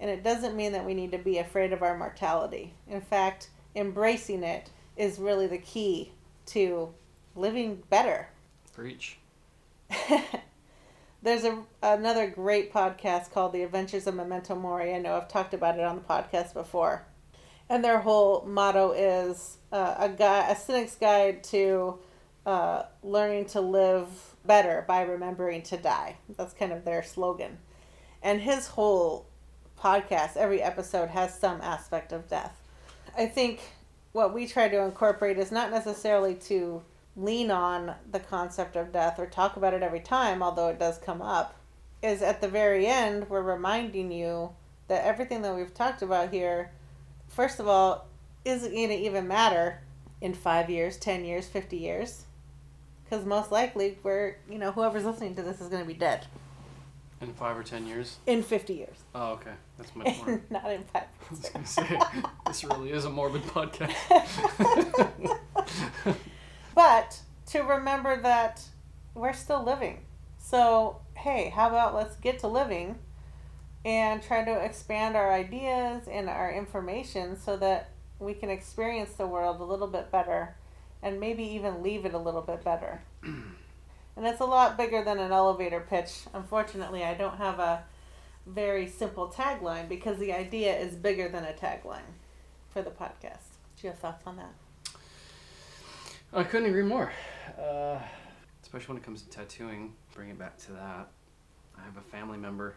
Speaker 1: and it doesn't mean that we need to be afraid of our mortality. In fact, embracing it is really the key to living better.
Speaker 2: Preach.
Speaker 1: There's a another great podcast called The Adventures of Memento Mori. I know I've talked about it on the podcast before, and their whole motto is uh, a guy a cynic's guide to uh, learning to live better by remembering to die. That's kind of their slogan, and his whole podcast, every episode has some aspect of death. I think what we try to incorporate is not necessarily to lean on the concept of death or talk about it every time, although it does come up, is at the very end, we're reminding you that everything that we've talked about here, first of all, isn't going to even matter in five years, 10 years, 50 years. Because most likely, we're, you know, whoever's listening to this is going to be dead
Speaker 2: In five or ten years.
Speaker 1: in 50 years.
Speaker 2: Oh, okay. That's much more.
Speaker 1: not in five
Speaker 2: I was gonna say this really is a morbid podcast.
Speaker 1: But to remember that we're still living. So, hey, how about let's get to living and try to expand our ideas and our information so that we can experience the world a little bit better and maybe even leave it a little bit better. and it's a lot bigger than an elevator pitch. Unfortunately, I don't have a very simple tagline because the idea is bigger than a tagline for the podcast. Do you have thoughts on that?
Speaker 2: I couldn't agree more. Uh, especially when it comes to tattooing. Bring it back to that. I have a family member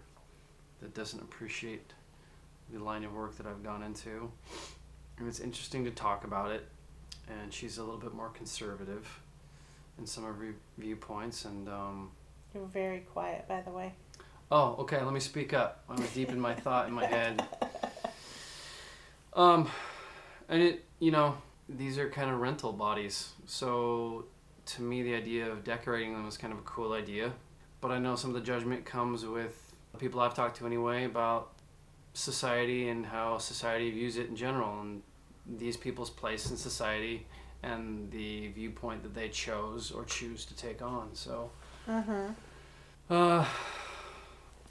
Speaker 2: that doesn't appreciate the line of work that I've gone into, and it's interesting to talk about it. And she's a little bit more conservative in some of her viewpoints, and um,
Speaker 1: You're very quiet, by the way.
Speaker 2: Oh, okay. Let me speak up. I was deep in my thought in my head. Um, and it, you know, these are kind of rental bodies. So to me, the idea of decorating them is kind of a cool idea. But I know some of the judgment comes with people I've talked to anyway about society and how society views it in general and these people's place in society and the viewpoint that they chose or choose to take on. So,
Speaker 1: Mm-hmm.
Speaker 2: uh,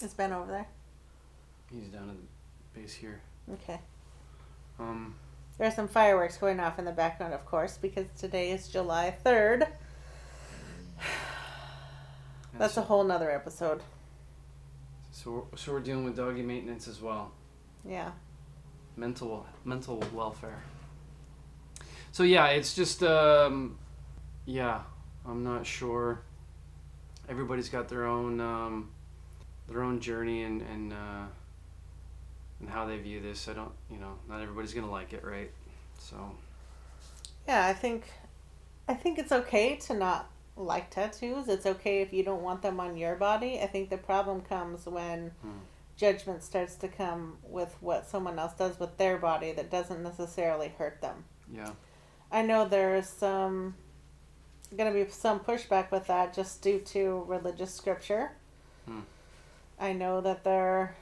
Speaker 1: It's Ben over there.
Speaker 2: he's down at the base here.
Speaker 1: Okay.
Speaker 2: Um,
Speaker 1: There's some fireworks going off in the background, of course, because today is July 3rd. That's a whole nother episode.
Speaker 2: so, we're, so we're dealing with doggy maintenance as well.
Speaker 1: Yeah.
Speaker 2: mental mental welfare. So yeah, it's just um, yeah, I'm not sure. Everybody's got their own um, their own journey and and uh, and how they view this. I don't, you know, not everybody's gonna like it, right? So
Speaker 1: Yeah, I think I think it's okay to not like tattoos. It's okay if you don't want them on your body. I think the problem comes when
Speaker 2: Hmm.
Speaker 1: judgment starts to come with what someone else does with their body that doesn't necessarily hurt them.
Speaker 2: yeah,
Speaker 1: I know there's some going to be some pushback with that just due to religious scripture.
Speaker 2: Hmm.
Speaker 1: I know that there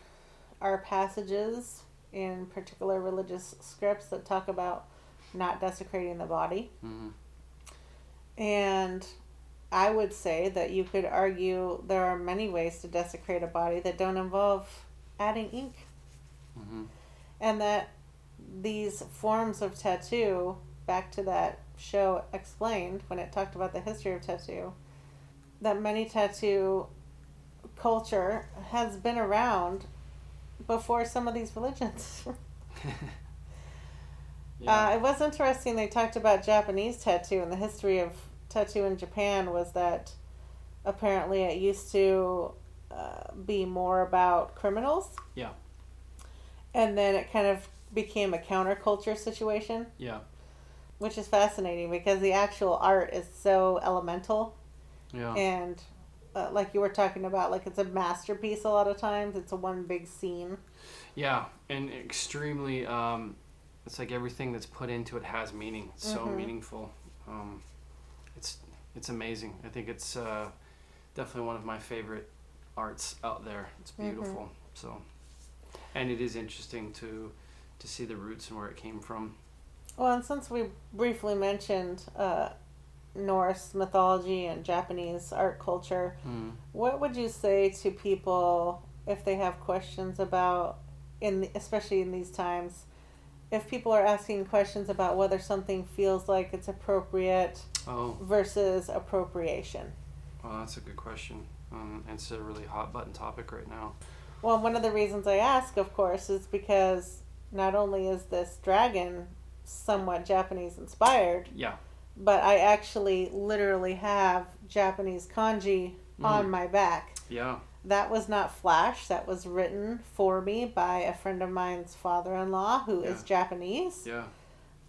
Speaker 1: are passages in particular religious scripts that talk about not desecrating the body.
Speaker 2: hmm
Speaker 1: And I would say that you could argue there are many ways to desecrate a body that don't involve adding ink.
Speaker 2: hmm
Speaker 1: And that these forms of tattoo, back to that show explained when it talked about the history of tattoo, that many tattoo culture has been around before some of these religions.
Speaker 2: yeah,
Speaker 1: Uh, it was interesting. They talked about Japanese tattoo and the history of tattoo in Japan was that apparently it used to uh, be more about criminals.
Speaker 2: Yeah.
Speaker 1: And then it kind of became a counterculture situation,
Speaker 2: yeah,
Speaker 1: which is fascinating because the actual art is so elemental
Speaker 2: yeah,
Speaker 1: and. Uh, like you were talking about, like it's a masterpiece a lot of times. It's a one big scene.
Speaker 2: yeah, and extremely. Um, it's like everything that's put into it has meaning. It's so
Speaker 1: Mhm.
Speaker 2: meaningful. Um, it's it's amazing. I think it's uh, definitely one of my favorite arts out there. It's beautiful. So, and it is interesting to to see the roots and where it came from.
Speaker 1: Well, and since we briefly mentioned uh, Norse mythology and Japanese art culture,
Speaker 2: Mm.
Speaker 1: what would you say to people if they have questions about, in especially in these times, if people are asking questions about whether something feels like it's appropriate
Speaker 2: Oh,
Speaker 1: versus appropriation?
Speaker 2: well, that's a good question. Um, it's a really hot button topic right now.
Speaker 1: Well, one of the reasons I ask, of course, is because not only is this dragon somewhat Japanese inspired,
Speaker 2: Yeah.
Speaker 1: But I actually literally have Japanese kanji on
Speaker 2: Mhm.
Speaker 1: my back.
Speaker 2: Yeah.
Speaker 1: That was not flash. That was written for me by a friend of mine's father-in-law who is
Speaker 2: Yeah.
Speaker 1: Japanese.
Speaker 2: Yeah.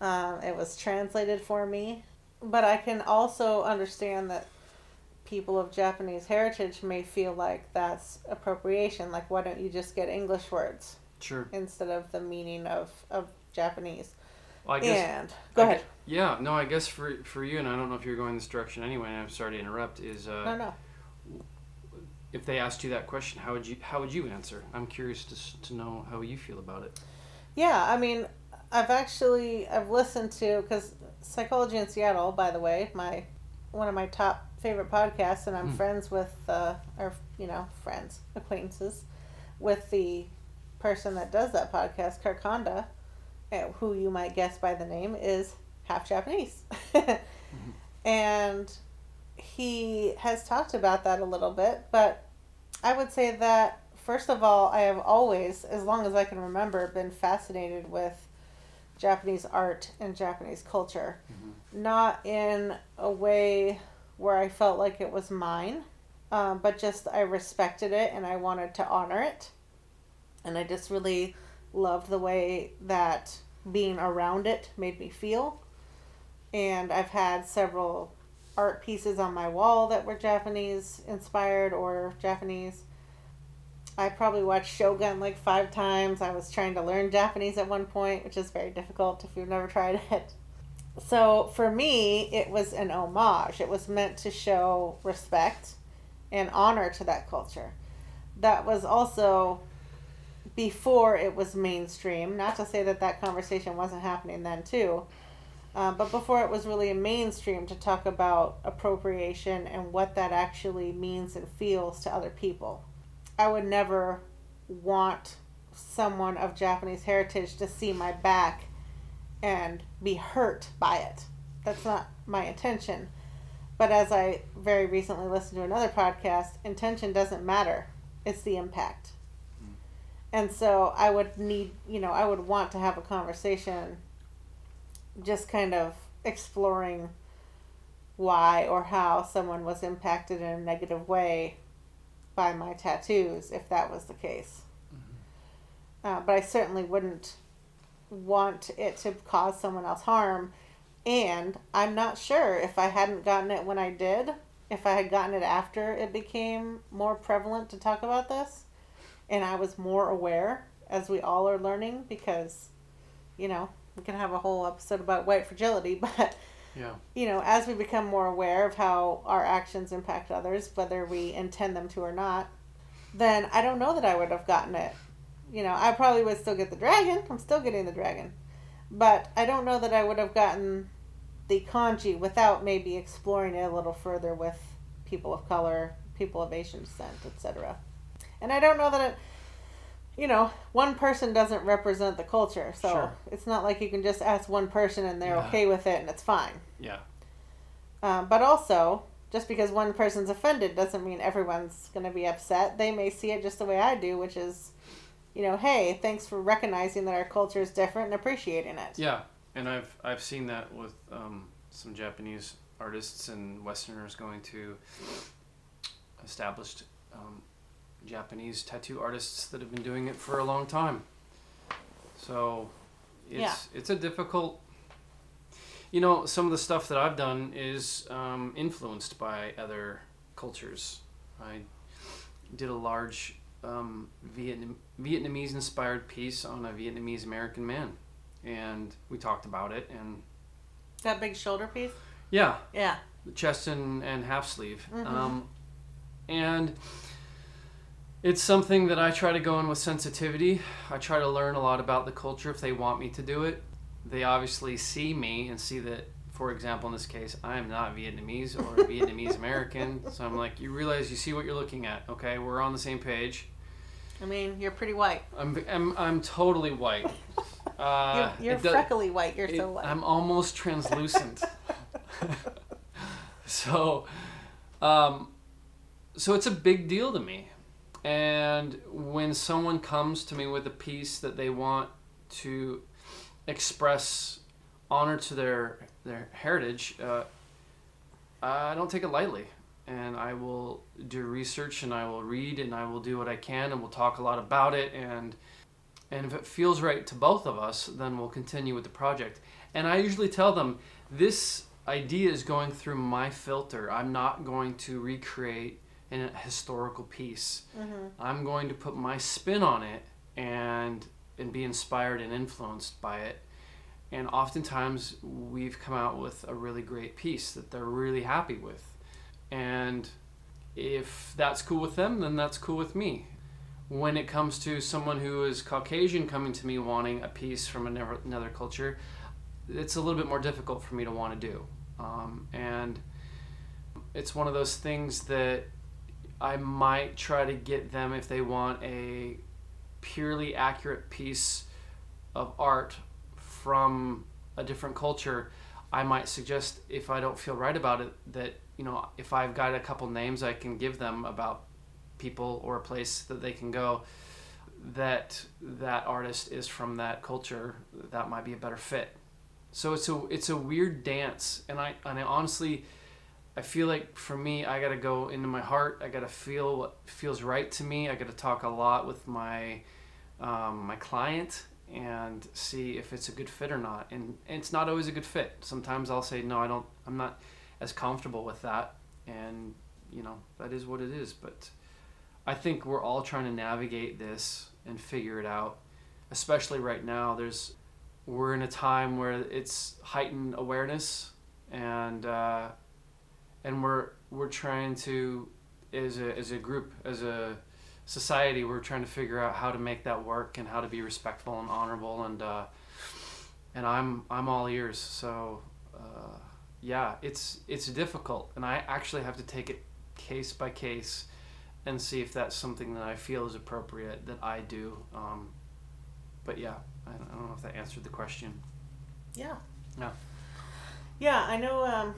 Speaker 1: Um, it was translated for me, but I can also understand that people of Japanese heritage may feel like that's appropriation. Like, why don't you just get English words
Speaker 2: Sure.
Speaker 1: instead of the meaning of of Japanese?
Speaker 2: Well, I guess.
Speaker 1: and go
Speaker 2: I
Speaker 1: ahead.
Speaker 2: Yeah. No, I guess for for you, and I don't know if you're going this direction anyway. And I'm sorry to interrupt. Is uh,
Speaker 1: No, no.
Speaker 2: if they asked you that question, how would you how would you answer? I'm curious to to know how you feel about it.
Speaker 1: Yeah, I mean, I've actually I've listened to because Psychology in Seattle, by the way, my one of my top favorite podcasts, and I'm
Speaker 2: Hmm.
Speaker 1: friends with uh, or you know friends acquaintances with the person that does that podcast, Kirk Honda, eh, who you might guess by the name is half Japanese, and he has talked about that a little bit, but I would say that first of all, I have always, as long as I can remember, been fascinated with Japanese art and Japanese culture. Not in a way where I felt like it was mine, um, but just I respected it and I wanted to honor it. And I just really loved the way that being around it made me feel. And I've had several art pieces on my wall that were Japanese inspired or Japanese. I probably watched Shogun like five times. I was trying to learn Japanese at one point, which is very difficult if you've never tried it. So for me, it was an homage. It was meant to show respect and honor to that culture. That was also before it was mainstream. Not to say that that conversation wasn't happening then too, uh, but before it was really a mainstream to talk about appropriation and what that actually means and feels to other people. I would never want someone of Japanese heritage to see my back and be hurt by it. That's not my intention. But as I very recently listened to another podcast, intention doesn't matter. It's the impact. And so I would need, you know, I would want to have a conversation just kind of exploring why or how someone was impacted in a negative way by my tattoos if that was the case. Uh, but I certainly wouldn't want it to cause someone else harm. And I'm not sure if I hadn't gotten it when I did, if I had gotten it after it became more prevalent to talk about this, and I was more aware, as we all are learning, because, you know, we can have a whole episode about white fragility, but
Speaker 2: Yeah.
Speaker 1: you know, as we become more aware of how our actions impact others, whether we intend them to or not, then I don't know that I would have gotten it. You know, I probably would still get the dragon. I'm still getting the dragon. But I don't know that I would have gotten the kanji without maybe exploring it a little further with people of color, people of Asian descent, etc. And I don't know that it, you know, one person doesn't represent the culture. So
Speaker 2: Sure.
Speaker 1: it's not like you can just ask one person and they're
Speaker 2: Yeah.
Speaker 1: okay with it and it's fine.
Speaker 2: Yeah.
Speaker 1: Um, but also, just because one person's offended doesn't mean everyone's going to be upset. They may see it just the way I do, which is, you know, hey, thanks for recognizing that our culture is different and appreciating it.
Speaker 2: Yeah, and I've I've seen that with um, some Japanese artists and Westerners going to established um, Japanese tattoo artists that have been doing it for a long time. So it's
Speaker 1: Yeah.
Speaker 2: it's a difficult. You know, some of the stuff that I've done is um, influenced by other cultures. I did a large um, Vietnam, Vietnamese inspired piece on a Vietnamese American man and we talked about it and
Speaker 1: That big shoulder piece?
Speaker 2: yeah
Speaker 1: Yeah.
Speaker 2: the chest and, and half sleeve
Speaker 1: Mhm.
Speaker 2: um, and it's something that i try to go in with sensitivity i try to learn a lot about the culture if they want me to do it they obviously see me and see that for example in this case i am not vietnamese or vietnamese american so i'm like you realize you see what you're looking at okay we're on the same page
Speaker 1: I mean, you're pretty white.
Speaker 2: i'm, I'm, I'm totally white uh,
Speaker 1: you're you're
Speaker 2: does-
Speaker 1: freckly white. You're
Speaker 2: it-
Speaker 1: so white.
Speaker 2: I'm almost translucent. so, um, so it's a big deal to me. And when someone comes to me with a piece that they want to express honor to their their heritage, uh, I don't take it lightly. And I will do research and I will read and I will do what I can and we'll talk a lot about it and and if it feels right to both of us, then we'll continue with the project. And I usually tell them this idea is going through my filter. I'm not going to recreate a historical piece.
Speaker 1: hmm
Speaker 2: I'm going to put my spin on it and and be inspired and influenced by it. And oftentimes we've come out with a really great piece that they're really happy with. And if that's cool with them, then that's cool with me. When it comes to someone who is Caucasian coming to me wanting a piece from another, another culture, it's a little bit more difficult for me to want to do. Um, and it's one of those things that I might try to get them if they want a purely accurate piece of art from a different culture. I might suggest if I don't feel right about it that you know if I've got a couple names I can give them about people or a place that they can go that that artist is from that culture that might be a better fit. So it's a it's a weird dance and I and I honestly I feel like for me, I got to go into my heart. I got to feel what feels right to me. I got to talk a lot with my um, my client and see if it's a good fit or not. And, and it's not always a good fit. Sometimes I'll say no, I don't. I'm not as comfortable with that, and you know that is what it is. But I think we're all trying to navigate this and figure it out. Especially right now, there's we're in a time where it's heightened awareness and. Uh, and we're we're trying to as a as a group as a society we're trying to figure out how to make that work and how to be respectful and honorable and uh, and I'm I'm all ears so uh, yeah it's it's difficult and I actually have to take it case by case and see if that's something that I feel is appropriate that I do um, but yeah I, I don't know if that answered the question
Speaker 1: Yeah.
Speaker 2: Yeah.
Speaker 1: Yeah, I know. Um,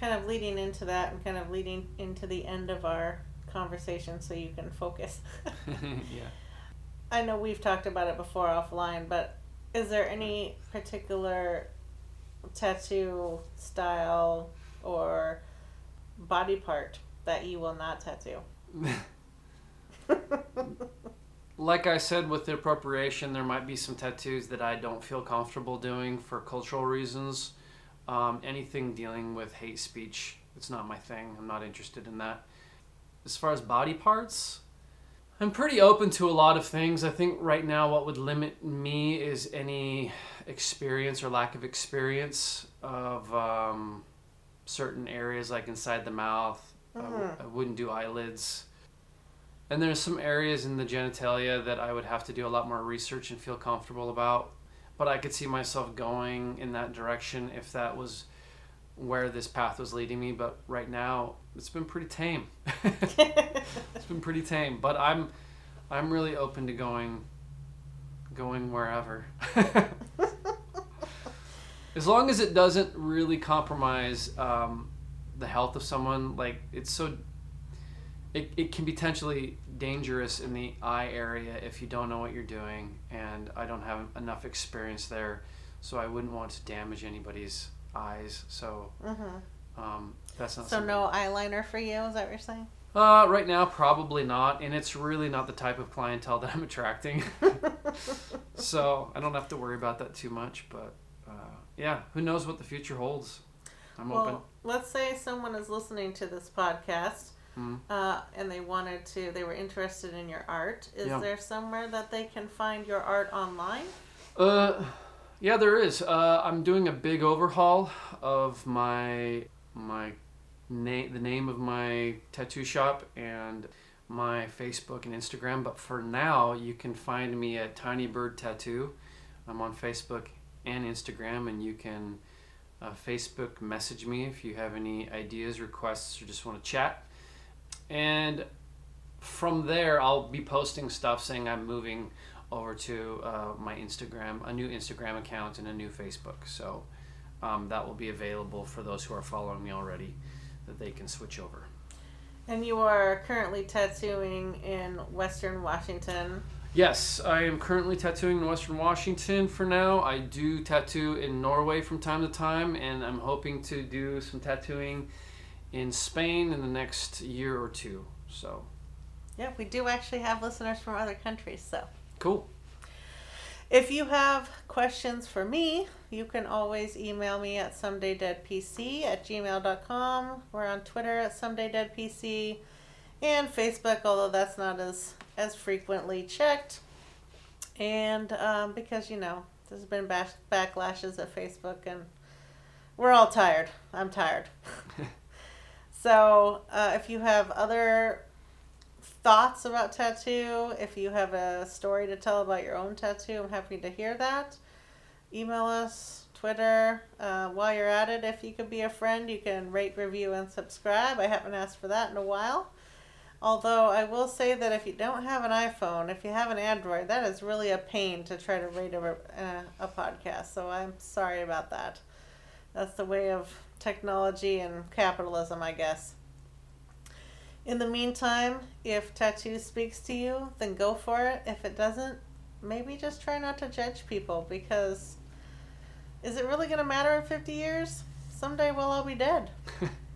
Speaker 1: kind of leading into that and kind of leading into the end of our conversation so you can focus.
Speaker 2: yeah.
Speaker 1: I know we've talked about it before offline, but is there any particular tattoo style or body part that you will not tattoo?
Speaker 2: like I said with the appropriation, there might be some tattoos that I don't feel comfortable doing for cultural reasons. Um, anything dealing with hate speech, it's not my thing. I'm not interested in that. As far as body parts, I'm pretty open to a lot of things. I think right now, what would limit me is any experience or lack of experience of um, certain areas, like inside the mouth. I w-
Speaker 1: Mhm.
Speaker 2: I wouldn't do eyelids. And there's some areas in the genitalia that I would have to do a lot more research and feel comfortable about. But I could see myself going in that direction if that was where this path was leading me. But right now, it's been pretty tame. it's been pretty tame. But I'm, I'm really open to going, going wherever. as long as it doesn't really compromise um, the health of someone, like it's so it, it can be potentially dangerous in the eye area if you don't know what you're doing and i don't have enough experience there so i wouldn't want to damage anybody's eyes so
Speaker 1: hmm
Speaker 2: um, that's not
Speaker 1: So no eyeliner for you? Is that what you're saying?
Speaker 2: uh, right now probably not and it's really not the type of clientele that i'm attracting so i don't have to worry about that too much but uh, yeah who knows what the future holds i'm open
Speaker 1: well, let's say someone is listening to this podcast
Speaker 2: Mhm.
Speaker 1: uh, and they wanted to, they were interested in your art. Is
Speaker 2: Yeah.
Speaker 1: there somewhere that they can find your art online?
Speaker 2: Uh, yeah, there is. Uh, I'm doing a big overhaul of my my name, the name of my tattoo shop, and my Facebook and Instagram. But for now, you can find me at Tiny Bird Tattoo. I'm on Facebook and Instagram, and you can uh, Facebook message me if you have any ideas, requests, or just want to chat. And from there, I'll be posting stuff saying I'm moving over to uh, my Instagram, a new Instagram account, and a new Facebook. So um, that will be available for those who are following me already, that they can switch over.
Speaker 1: And you are currently tattooing in Western Washington.
Speaker 2: Yes, I am currently tattooing in Western Washington for now. I do tattoo in Norway from time to time, and I'm hoping to do some tattooing in Spain in the next year or two. So
Speaker 1: Yeah, we do actually have listeners from other countries, so.
Speaker 2: cool.
Speaker 1: If you have questions for me, you can always email me at somedaydeadpc at gmail.com. We're on Twitter at somedaydeadpc and Facebook, although that's not as, as frequently checked. And um, because, you know, there's been back, backlashes at Facebook and we're all tired. I'm tired. so uh, if you have other thoughts about tattoo, if you have a story to tell about your own tattoo, I'm happy to hear that. Email us, Twitter. Uh, while you're at it, if you could be a friend, you can rate, review, and subscribe. I haven't asked for that in a while. Although I will say that if you don't have an iPhone, if you have an Android, that is really a pain to try to rate a, a podcast. So I'm sorry about that. That's the way of technology and capitalism, I guess. In the meantime, if tattoo speaks to you, then go for it. If it doesn't, maybe just try not to judge people because is it really going to matter in 50 years? Someday we'll all be dead.